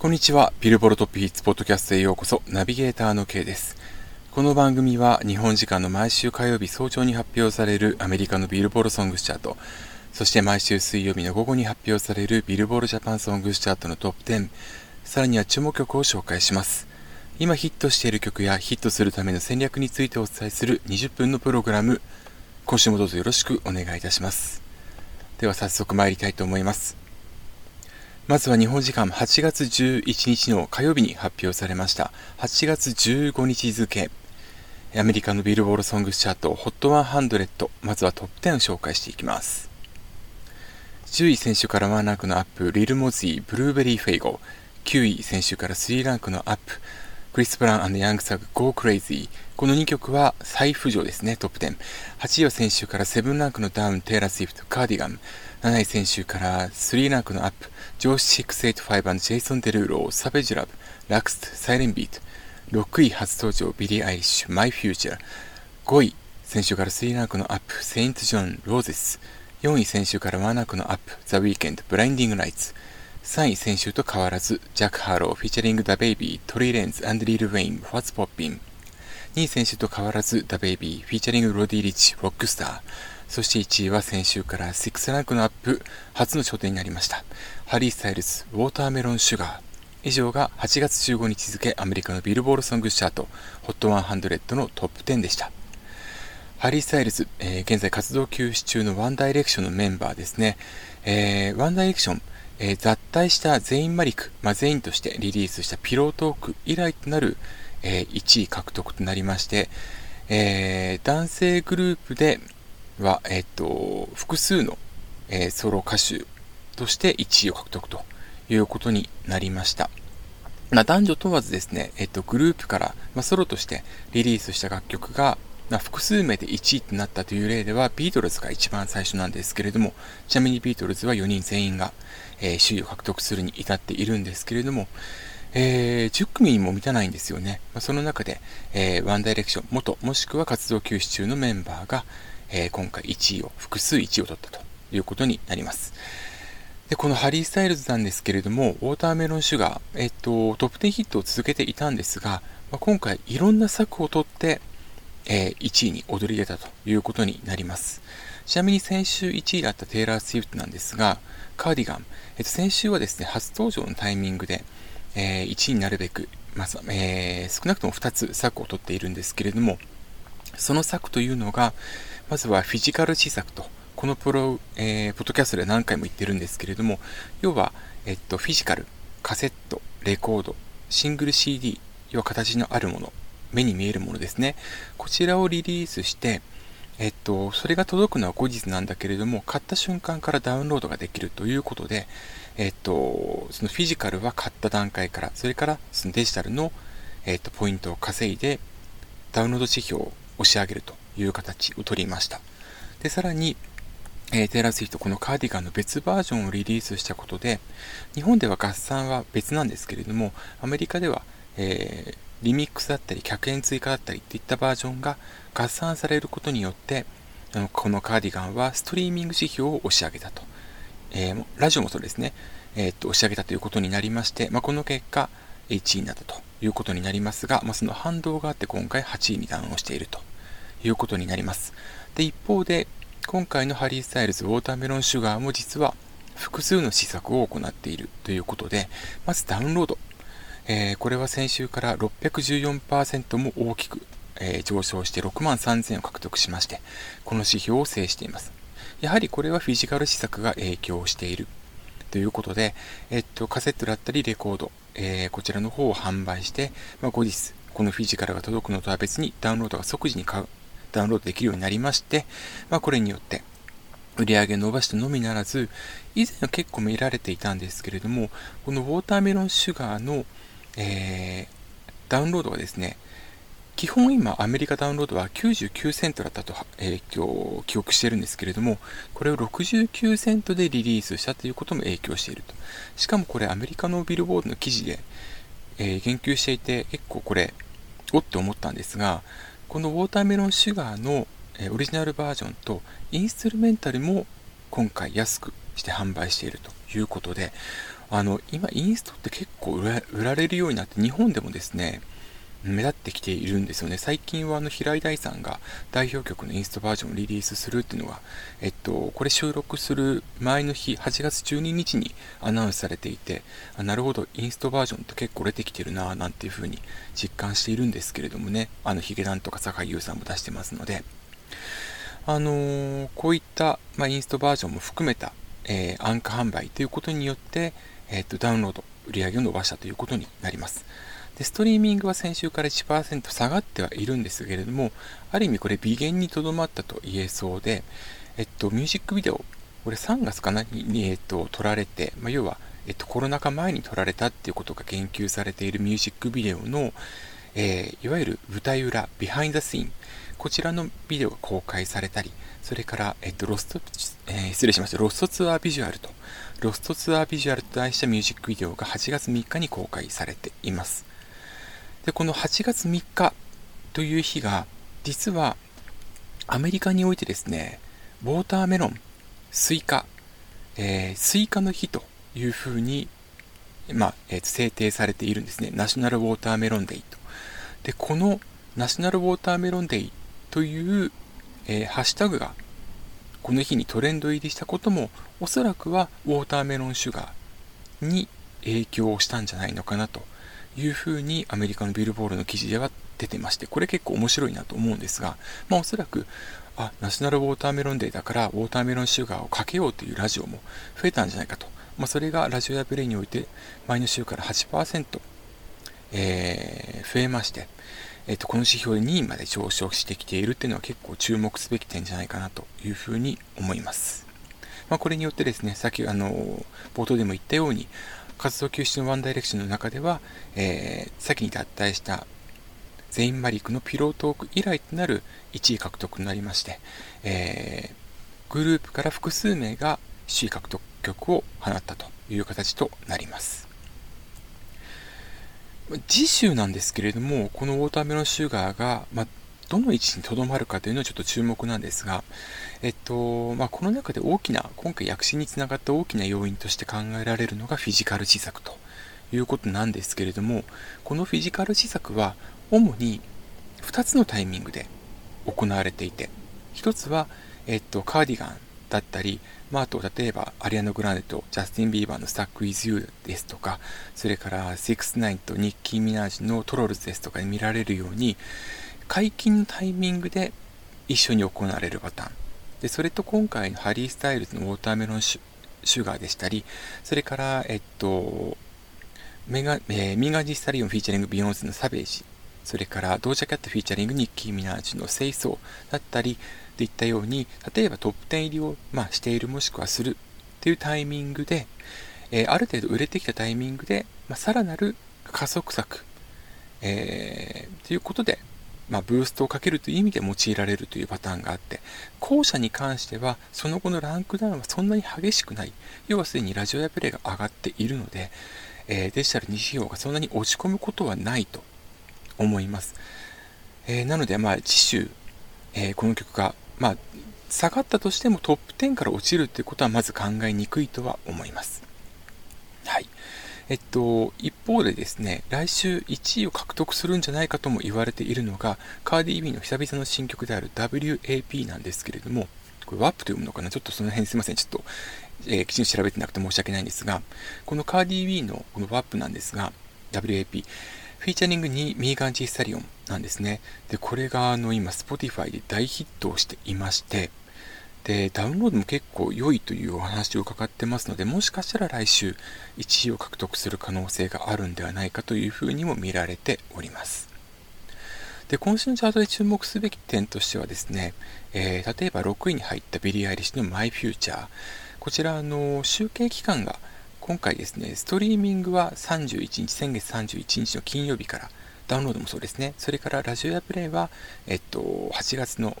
こんにちは。ビルボロトップヒッツポッドキャストへようこそ。ナビゲーターの K です。この番組は日本時間の毎週火曜日早朝に発表されるアメリカのビルボロソングスチャート、そして毎週水曜日の午後に発表されるビルボロジャパンソングスチャートのトップ10、さらには注目曲を紹介します。今ヒットしている曲やヒットするための戦略についてお伝えする20分のプログラム、今週もどうぞよろしくお願いいたします。では早速参りたいと思います。まずは日本時間8月11日の火曜日に発表されました。8月15日付。アメリカのビルボードソングチャート HOT100 まずはトップ10を紹介していきます。10位先週からワンランクのアップリル・モジー Blueberry Faygo 9位先週から3ランクのアップクリス・ブラウンヤングサグ Go Crazy この2曲は再浮上ですねトップ10 8位は先週から7ランクのダウンテイラー・スイフト cardigan。7位先週から3ランクのアップジョーシュ685ジェイソン・デルーロ Savage Love Laxed Siren Beat 6位初登場ビリー・アイリッシュマイ・フューチャー5位先週から3ランクのアップセイント・ジョン Roses 4位先週から1ランクのアップザ・ウィーケンド Blinding Lights 3位先週と変わらずジャック・ハーロウ featuring ダ・ベイビー、トリー・レーンズ and リル・ウェイン What's Poppin。2位先週と変わらずダ・ベイビー featuring ロディ・リッチ Rockstar。そして1位は先週から6ランクのアップ、初の頂点になりました。ハリー・スタイルズ、 Watermelon Sugar。以上が8月15日付アメリカのビルボードソングチャート HOT100 のトップ10でした。ハリー・スタイルズ、えー、現在活動休止中の One Direction のメンバーですね。えー、 One Direction、えー、脱退したゼイン・マリク、まあ、ゼインとしてリリースした Pillowtalk 以来となる、えー、1位獲得となりまして、えー、男性グループで、は、えっと、複数の、えー、ソロ歌手として1位を獲得ということになりました。まあ、男女問わずですね、えっと、グループから、まあ、ソロとしてリリースした楽曲が、まあ、複数名で1位となったという例では、ビートルズが一番最初なんですけれども、ちなみにビートルズは4人全員が、えー、首位を獲得するに至っているんですけれども、えー、10組にも満たないんですよね。まあ、その中で、えー、ワンダイレクション元、もしくは活動休止中のメンバーが、え、今回1位を、複数1位を取ったということになります。で、このハリー・スタイルズなんですけれども、ウォーターメロンシュガー、えっと、トップ10ヒットを続けていたんですが、まあ、今回いろんな策を取って、えー、1位に躍り出たということになります。ちなみに先週1位だったテイラー・スウィフトなんですが、カーディガン、えっと、先週はですね、初登場のタイミングで、えー、1位になるべく、まあえー、少なくとも2つ策を取っているんですけれども、その策というのが、まずはフィジカル施策と、このプロ、えー、ポッドキャストで何回も言ってるんですけれども、要は、えっと、フィジカル、カセット、レコード、シングル CD、要は形のあるもの、目に見えるものですね。こちらをリリースして、えっと、それが届くのは後日なんだけれども、買った瞬間からダウンロードができるということで、えっと、そのフィジカルは買った段階から、それからそのデジタルの、えっと、ポイントを稼いで、ダウンロード指標を押し上げるという形を取りました。で、さらに、えー、テイラー・スウィフトこのカーディガンの別バージョンをリリースしたことで、日本では合算は別なんですけれども、アメリカでは、えー、リミックスだったり、100円追加だったりっていったバージョンが合算されることによって、あのこのカーディガンはストリーミング指標を押し上げたと。えー、ラジオもそうですね、えー、っと押し上げたということになりまして、まあ、この結果、1位になったということになりますが、まあ、その反動があって今回8位にダウンをしているということになります。で、一方で、今回のハリー・スタイルズ・ウォーターメロン・シュガーも実は複数の施策を行っているということで、まずダウンロード。えー、これは先週から614%も大きく、えー、上昇して6万3000を獲得しまして、この指標を制しています。やはりこれはフィジカル施策が影響しているということで、えっと、カセットだったりレコード、えー、こちらの方を販売して、まあ、後日、このフィジカルが届くのとは別にダウンロードが即時にダウンロードできるようになりまして、まあ、これによって売り上げ伸ばしたのみならず、以前は結構見られていたんですけれども、このウォーターメロンシュガーの、えー、ダウンロードがですね、基本今アメリカダウンロードは99セントだったと、えー、今日記憶してるんですけれども、これを69セントでリリースしたということも影響していると。しかもこれアメリカのビルボードの記事で、えー、言及していて結構これおって思ったんですがこのウォーターメロンシュガーの、オリジナルバージョンとインストゥルメンタルも今回安くして販売しているということであの今インストって結構売られるようになって日本でもですね目立ってきているんですよね。最近はあの平井大さんが代表曲のインストバージョンをリリースするっていうのが、えっと、これ収録する前の日、8月12日にアナウンスされていて、あなるほど、インストバージョンって結構出てきてるなぁなんていうふうに実感しているんですけれどもね、あのヒゲダンとか坂井優さんも出してますので、あのー、こういった、まあ、インストバージョンも含めた、えー、安価販売ということによって、え、っとダウンロード、売り上げを伸ばしたということになります。で、ストリーミングは先週から1%下がってはいるんですけれども、ある意味これ微減にとどまったと言えそうで、えっと、ミュージックビデオ、これ3月かな？に、えっと、撮られて、まあ、要は、えっと、コロナ禍前に撮られたっていうことが言及されているミュージックビデオの、えー、いわゆる舞台裏、ビハインドシーン、こちらのビデオが公開されたり、それから、えっと、ロスト、えー、失礼しました、 Lost Tour Visual と、 Lost Tour Visual と題したミュージックビデオが8月3日に公開されています。で、この8月3日という日が、実はアメリカにおいてですね、Watermelon、スイカ、えー、スイカの日というふうに、まあ、えー、制定されているんですね。 National Watermelon Day と。で、この National Watermelon Day という、えー、ハッシュタグがこの日にトレンド入りしたこともおそらくは Watermelon Sugar に影響をしたんじゃないのかなというふうにアメリカのビルボードの記事では出てまして、これ結構面白いなと思うんですが、まあおそらく、あ、ナショナルウォーターメロンデーだからウォーターメロンシュガーをかけようというラジオも増えたんじゃないかと。まあそれがラジオやプレイにおいて前の週から8%、えー、増えまして、えっ、ー、と、この指標で2位まで上昇してきているっていうのは結構注目すべき点じゃないかなというふうに思います。まあ、これによってですね、さっきあの、冒頭でも言ったように、活動休止のワンダイレクションの中では、えー、先に脱退したゼイン・マリックのピロートーク以来となる1位獲得になりまして、えー、グループから複数名が首位獲得曲を放ったという形となります。次週なんですけれども、このウォーターメロンシュガーが、まあ、どの位置にとどまるかというのはちょっと注目なんですが、えっと、まあ、この中で大きな、今回躍進につながった大きな要因として考えられるのがフィジカル施策ということなんですけれども、このフィジカル施策は主に2つのタイミングで行われていて、1つは、えっと、 cardigan だったり、まあ、あと、例えば、アリアナ・グランデとジャスティン・ビーバーの Stuck with U ですとか、それから、6-9とニッキー・ミナージュの Trollz ですとかに見られるように、解禁のタイミングで一緒に行われるパターン。で、それと今回のハリー・スタイルズの Watermelon シュガーでしたり、それから、えっと、メガ、えー、ミーガン・ジー・スタリオンフィーチャリングビヨンセの Savage、それからドージャ・キャットフィーチャリングニッキー・ミナージュの清掃だったり、といったように、例えばトップ10入りを、まあ、しているもしくはするっていうタイミングで、えー、ある程度売れてきたタイミングで、まあ、さらなる加速策、えー、ということで、まあ、ブーストをかけるという意味で用いられるというパターンがあって、後者に関しては、その後のランクダウンはそんなに激しくない。要はすでにラジオやプレイが上がっているので、えー、デジタル2指標がそんなに落ち込むことはないと思います。えー、なので、まあ、次週、えー、この曲が、まあ、下がったとしてもトップ10から落ちるということはまず考えにくいとは思います。はい。えっと、一方でですね、来週1位を獲得するんじゃないかとも言われているのが、カーディー・ビーの久々の新曲である WAP なんですけれども、これ WAP と読むのかな？ちょっとその辺すいません。ちょっと、えー、きちんと調べてなくて申し訳ないんですが、このカーディー・ビーのこの WAP なんですが、WAP、フィーチャリングにミーガン・ジー・スタリオンなんですね。で、これがあの今、Spotify で大ヒットをしていまして、で、ダウンロードも結構良いというお話を伺ってますので、もしかしたら来週1位を獲得する可能性があるんではないかというふうにも見られております。で、今週のチャートで注目すべき点としてはですね、えー、例えば6位に入ったビリー・アイリッシュの My Future。こちら、の、集計期間が今回ですね、ストリーミングは31日、先月31日の金曜日から、ダウンロードもそうですね、それからラジオエアプレイは、えっと、8月の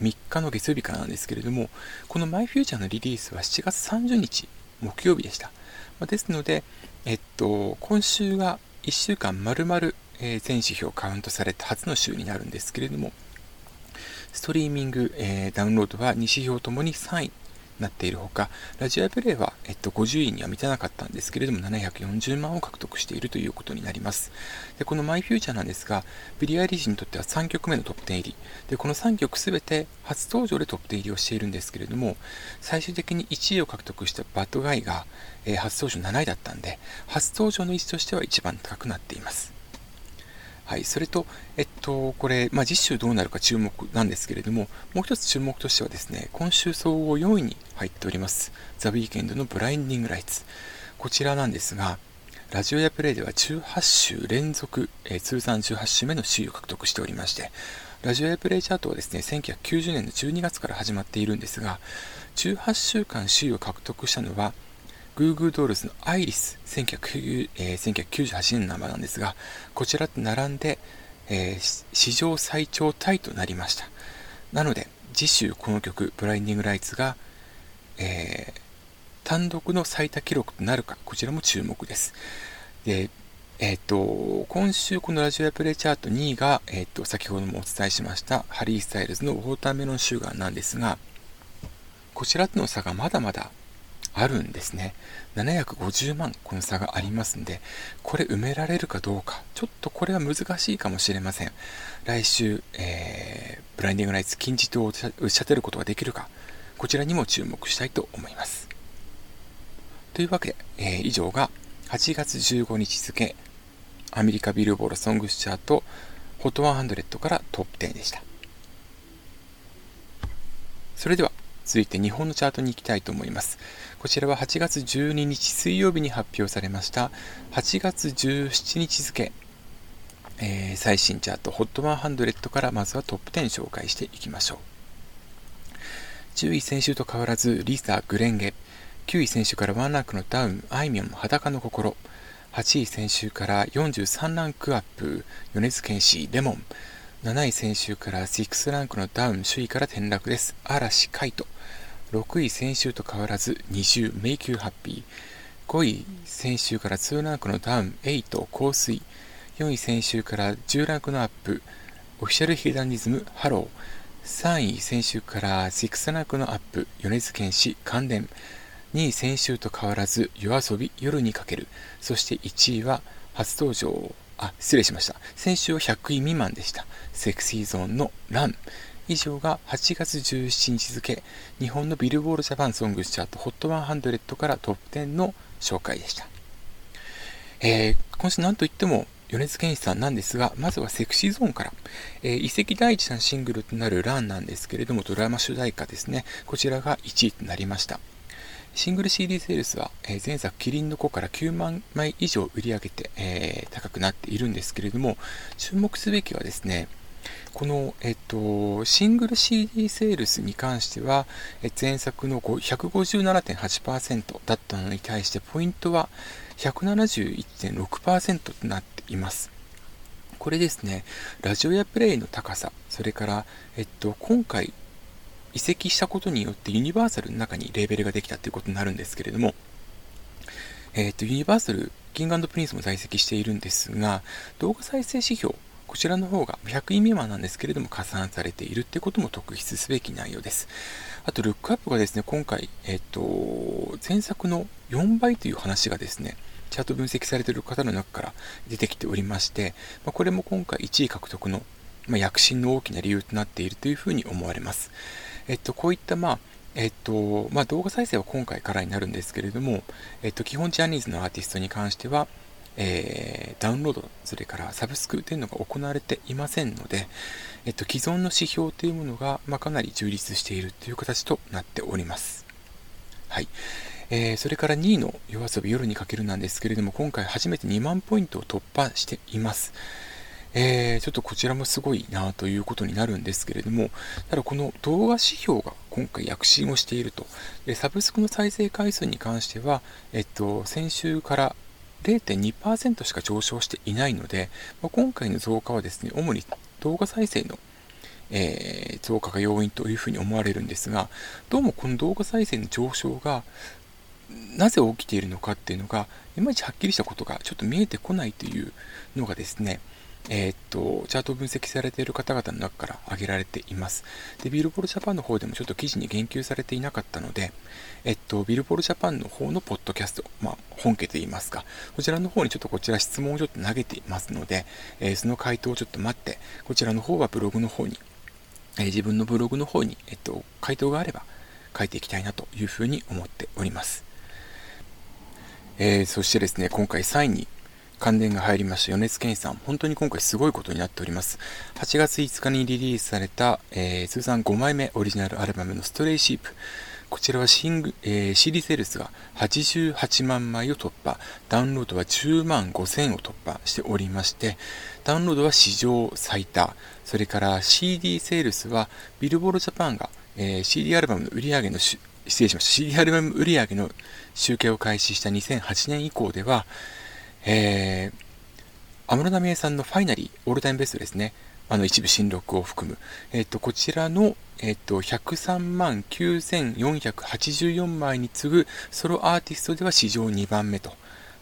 3日の月曜日からなんですけれども、このマイフューチャーのリリースは7月30日、木曜日でした。まあですので、えっと、今週が1週間丸々、えー、全指標カウントされた初の週になるんですけれども、ストリーミング、えー、ダウンロードは2指標ともに3位なっているほか、ラジオアプレイは、えっと、50位には満たなかったんですけれども、740万を獲得しているということになります。で、このマイフューチャーなんですが、ビリアイリッシュにとっては3曲目のトップ10入り。で、この3曲すべて初登場でトップ10入りをしているんですけれども、最終的に1位を獲得したバッドガイが、えー、初登場7位だったんで、初登場の位置としては一番高くなっています。はい、それと、えっと、これ、まあ、実習どうなるか注目なんですけれども、もう一つ注目としてはですね、今週総合4位に入っております、ザ・ウィーケンドのブラインディング・ライツ。こちらなんですが、ラジオやプレイでは18週連続、えー、通算18週目の首位を獲得しておりまして、ラジオやプレイチャートはですね、1990年の12月から始まっているんですが、18週間首位を獲得したのは、グーグードールズのアイリス1998年の名前なんですが、こちらと並んで、えー、史上最長タイとなりました。なので、次週この曲、ブラインディングライツが、えー、単独の最多記録となるか、こちらも注目です。で、えっ、ー、と、今週このラジオやプレイチャート2位が、えっ、ー、と、先ほどもお伝えしましたハリー・スタイルズのウォーターメロンシュガーなんですが、こちらとの差がまだまだあるんですね。750万この差がありますんで、これ埋められるかどうか、ちょっとこれは難しいかもしれません。来週、えー、ブラインディングライツ金字塔を打ち立てることができるか、こちらにも注目したいと思います。というわけで、えー、以上が8月15日付、アメリカビルボードソングスチャート HOT100 からトップ10でした。それでは、続いて日本のチャートに行きたいと思います。こちらは8月12日水曜日に発表されました8月17日付、えー、最新チャート HOT100 からまずはトップ10紹介していきましょう。10位先週と変わらずリサ・グレンゲ。9位選手からワンランクのダウンあいみょん裸の心。8位先週から43ランクアップ米津玄師レモン。7位先週から6ランクのダウン首位から転落です。嵐海斗6位先週と変わらず20迷宮ハッピー。5位先週から2ランクのダウン8香水。4位先週から10ランクのアップ。オフィシャルヒーダニズムハロー。3位先週から6ランクのアップ。米津玄師関連。2位先週と変わらず夜遊び夜にかける。そして1位は初登場。あ失礼しました先週は100位未満でしたセクシーゾーンのラン以上が8月17日付、日本のビルボールジャパンソングスチャート HOT100 からトップ10の紹介でした。えー、今週なんといっても米津玄師さんなんですが、まずはセクシーゾーンから、えー、遺跡第一弾シングルとなるランなんですけれども、ドラマ主題歌ですね。こちらが1位となりました。シングル CD セールスは、え、前作キリンの子から9万枚以上売り上げて、え、高くなっているんですけれども、注目すべきはですね、この、えっと、シングル CD セールスに関しては、前作の157.8%だったのに対して、ポイントは171.6%となっています。これですね、ラジオやプレイの高さ、それから、えっと、今回移籍したことによってユニバーサルの中にレーベルができたということになるんですけれども、えっと、ユニバーサル、キングプリンスも在籍しているんですが、動画再生指標、こちらの方が100位未満なんですけれども加算されているってことも特筆すべき内容です。あと、ルックアップがですね、今回、えっと、前作の4倍という話がですね、チャート分析されている方の中から出てきておりまして、まあ、これも今回1位獲得の、まあ、躍進の大きな理由となっているというふうに思われます。えっと、こういった、まあ、えっと、まあ、動画再生は今回からになるんですけれども、えっと、基本ジャニーズのアーティストに関しては、えー、ダウンロード、それからサブスクというのが行われていませんので、えっと、既存の指標というものが、まあ、かなり充実しているという形となっております。はい。えー、それから2位の夜遊び夜にかけるなんですけれども、今回初めて2万ポイントを突破しています。えー、ちょっとこちらもすごいなということになるんですけれども、ただこの動画指標が今回躍進をしていると。でサブスクの再生回数に関しては、えっと、先週から0.2%しか上昇していないので、まあ、今回の増加はですね、主に動画再生の、えー、増加が要因というふうに思われるんですが、どうもこの動画再生の上昇がなぜ起きているのかっていうのが、いまいちはっきりしたことがちょっと見えてこないというのがですね、えー、っと、チャートを分析されている方々の中から挙げられています。で、ビルボールジャパンの方でもちょっと記事に言及されていなかったので、えっと、ビルボールジャパンの方のポッドキャスト、まあ、本家と言いますか、こちらの方にちょっとこちら質問をちょっと投げていますので、えー、その回答をちょっと待って、こちらの方はブログの方に、えー、自分のブログの方に、えっと、回答があれば書いていきたいなというふうに思っております。えー、そしてですね、今回3位に関連が入りました米津玄師さん、本当に今回すごいことになっております。8月5日にリリースされた、えー、通算5枚目オリジナルアルバムのストレイシープ。こちらはシング、えー、CD セールスが88万枚を突破、ダウンロードは10万5000を突破しておりまして、ダウンロードは史上最多、それから CD セールスはビルボールジャパンが、えー、CD アルバムの売り上げの失礼しました。CD アルバム売上の集計を開始した2008年以降では、えー、安室奈美恵さんのファイナリー、オールタイムベストですね。あの一部新録を含む。え、ー、と、こちらの、えっ、ー、と、103万9484枚に次ぐソロアーティストでは史上2番目と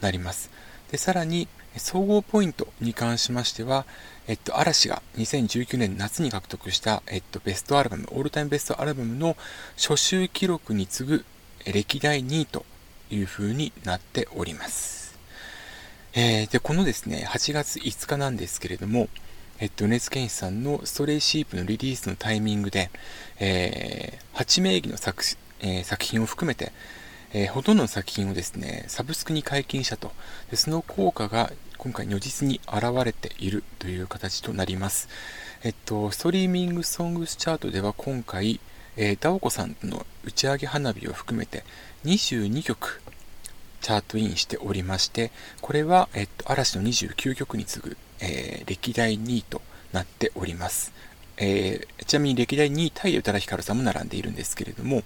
なります。で、さらに、総合ポイントに関しましては、えっと、嵐が2019年夏に獲得した、えっと、ベストアルバム、オールタイムベストアルバムの初週記録に次ぐ歴代2位という風になっております。えー、で、このですね、8月5日なんですけれども、えっと、ネスケンさんのストレイシープのリリースのタイミングで、えー、8名義の作,、えー、作品を含めて、えー、ほとんどの作品をですね、サブスクに解禁したと。でその効果が今回如実に現れているという形となります。えっと、ストリーミングソングスチャートでは今回、えー、ダオコさんの打ち上げ花火を含めて22曲チャートインしておりまして、これは、えっと、嵐の29曲に次ぐ、えー、歴代2位となっております。えー、ちなみに歴代2位タイで宇多田ヒカルさんも並んでいるんですけれども、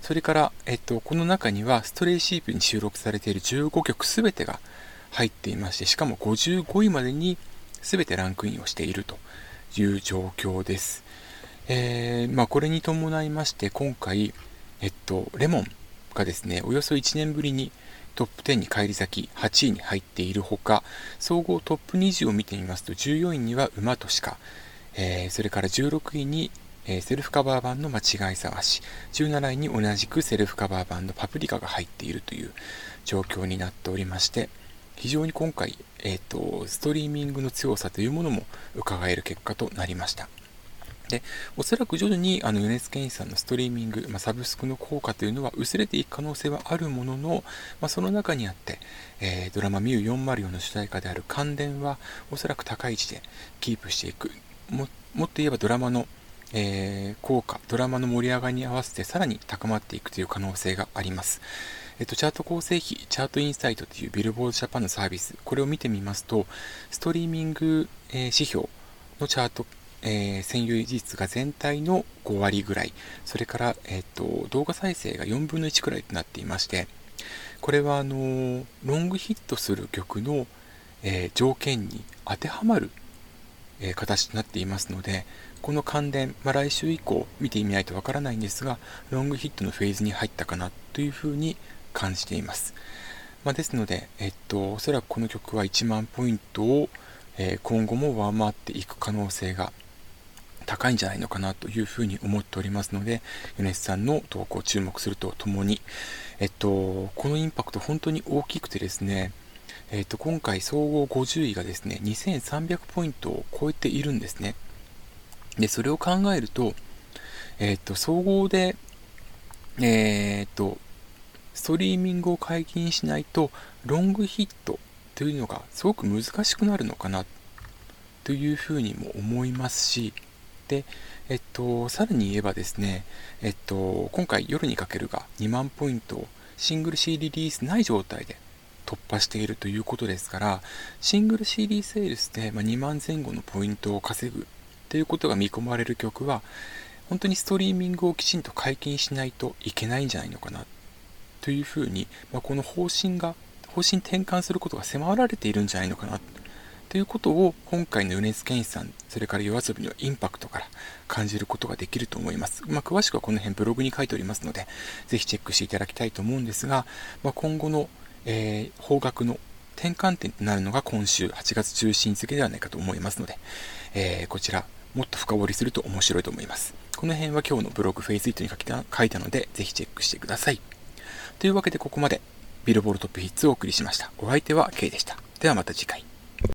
それから、えっと、この中にはストレイシープに収録されている15曲すべてが入っていまして、しかも55位までに全てランクインをしているという状況です。えー、まあ、これに伴いまして、今回、えっと、レモンがですね、およそ1年ぶりにトップ10に返り咲き8位に入っているほか、総合トップ20を見てみますと、14位には馬としか、えー、それから16位に、えー、セルフカバー版の間違い探し、17位に同じくセルフカバー版のパプリカが入っているという状況になっておりまして、非常に今回、えーと、ストリーミングの強さというものも伺える結果となりました。で、おそらく徐々にあの米津玄師さんのストリーミング、まあ、サブスクの効果というのは薄れていく可能性はあるものの、まあ、その中にあって、えー、ドラマミュー404の主題歌である関連はおそらく高い位置でキープしていく。ももっと言えばドラマの、えー、効果、ドラマの盛り上がりに合わせてさらに高まっていくという可能性があります。えっと、チャート構成比、チャートインサイトというビルボードジャパンのサービス、これを見てみますと、ストリーミング、えー、指標のチャート、えー、占有率が全体の5割ぐらい、それから、えっと、動画再生が4分の1くらいとなっていまして、これはあのロングヒットする曲の、えー、条件に当てはまる、えー、形となっていますので、この関連、まあ、来週以降見てみないとわからないんですが、ロングヒットのフェーズに入ったかなというふうに感じています。まあ、ですので、えっと、おそらくこの曲は1万ポイントを、え、今後も上回っていく可能性が高いんじゃないのかなというふうに思っておりますので、米津さんの投稿を注目するとともに、えっと、このインパクト本当に大きくてですね、えっと、今回総合50位がですね、2300ポイントを超えているんですね。で、それを考えると、えっと、総合で、え、っと、ストリーミングを解禁しないとロングヒットというのがすごく難しくなるのかなというふうにも思いますしで、えっと、さらに言えばですね、えっと、今回夜にかけるが2万ポイントをシングル CD リリースない状態で突破しているということですからシングル CD セールスで2万前後のポイントを稼ぐということが見込まれる曲は本当にストリーミングをきちんと解禁しないといけないんじゃないのかなというふうに、まあ、この方針が、方針転換することが迫られているんじゃないのかな、ということを今回の米津玄師さん、それから夜遊びのインパクトから感じることができると思います。まあ、詳しくはこの辺ブログに書いておりますので、ぜひチェックしていただきたいと思うんですが、まあ、今後の、えー、方角の転換点となるのが今週8月中心付ではないかと思いますので、えー、こちら、もっと深掘りすると面白いと思います。この辺は今日のブログ、フェイスイートに書た書いたので、ぜひチェックしてください。というわけでここまで、ビルボールトップヒッツをお送りしました。お相手は K でした。ではまた次回。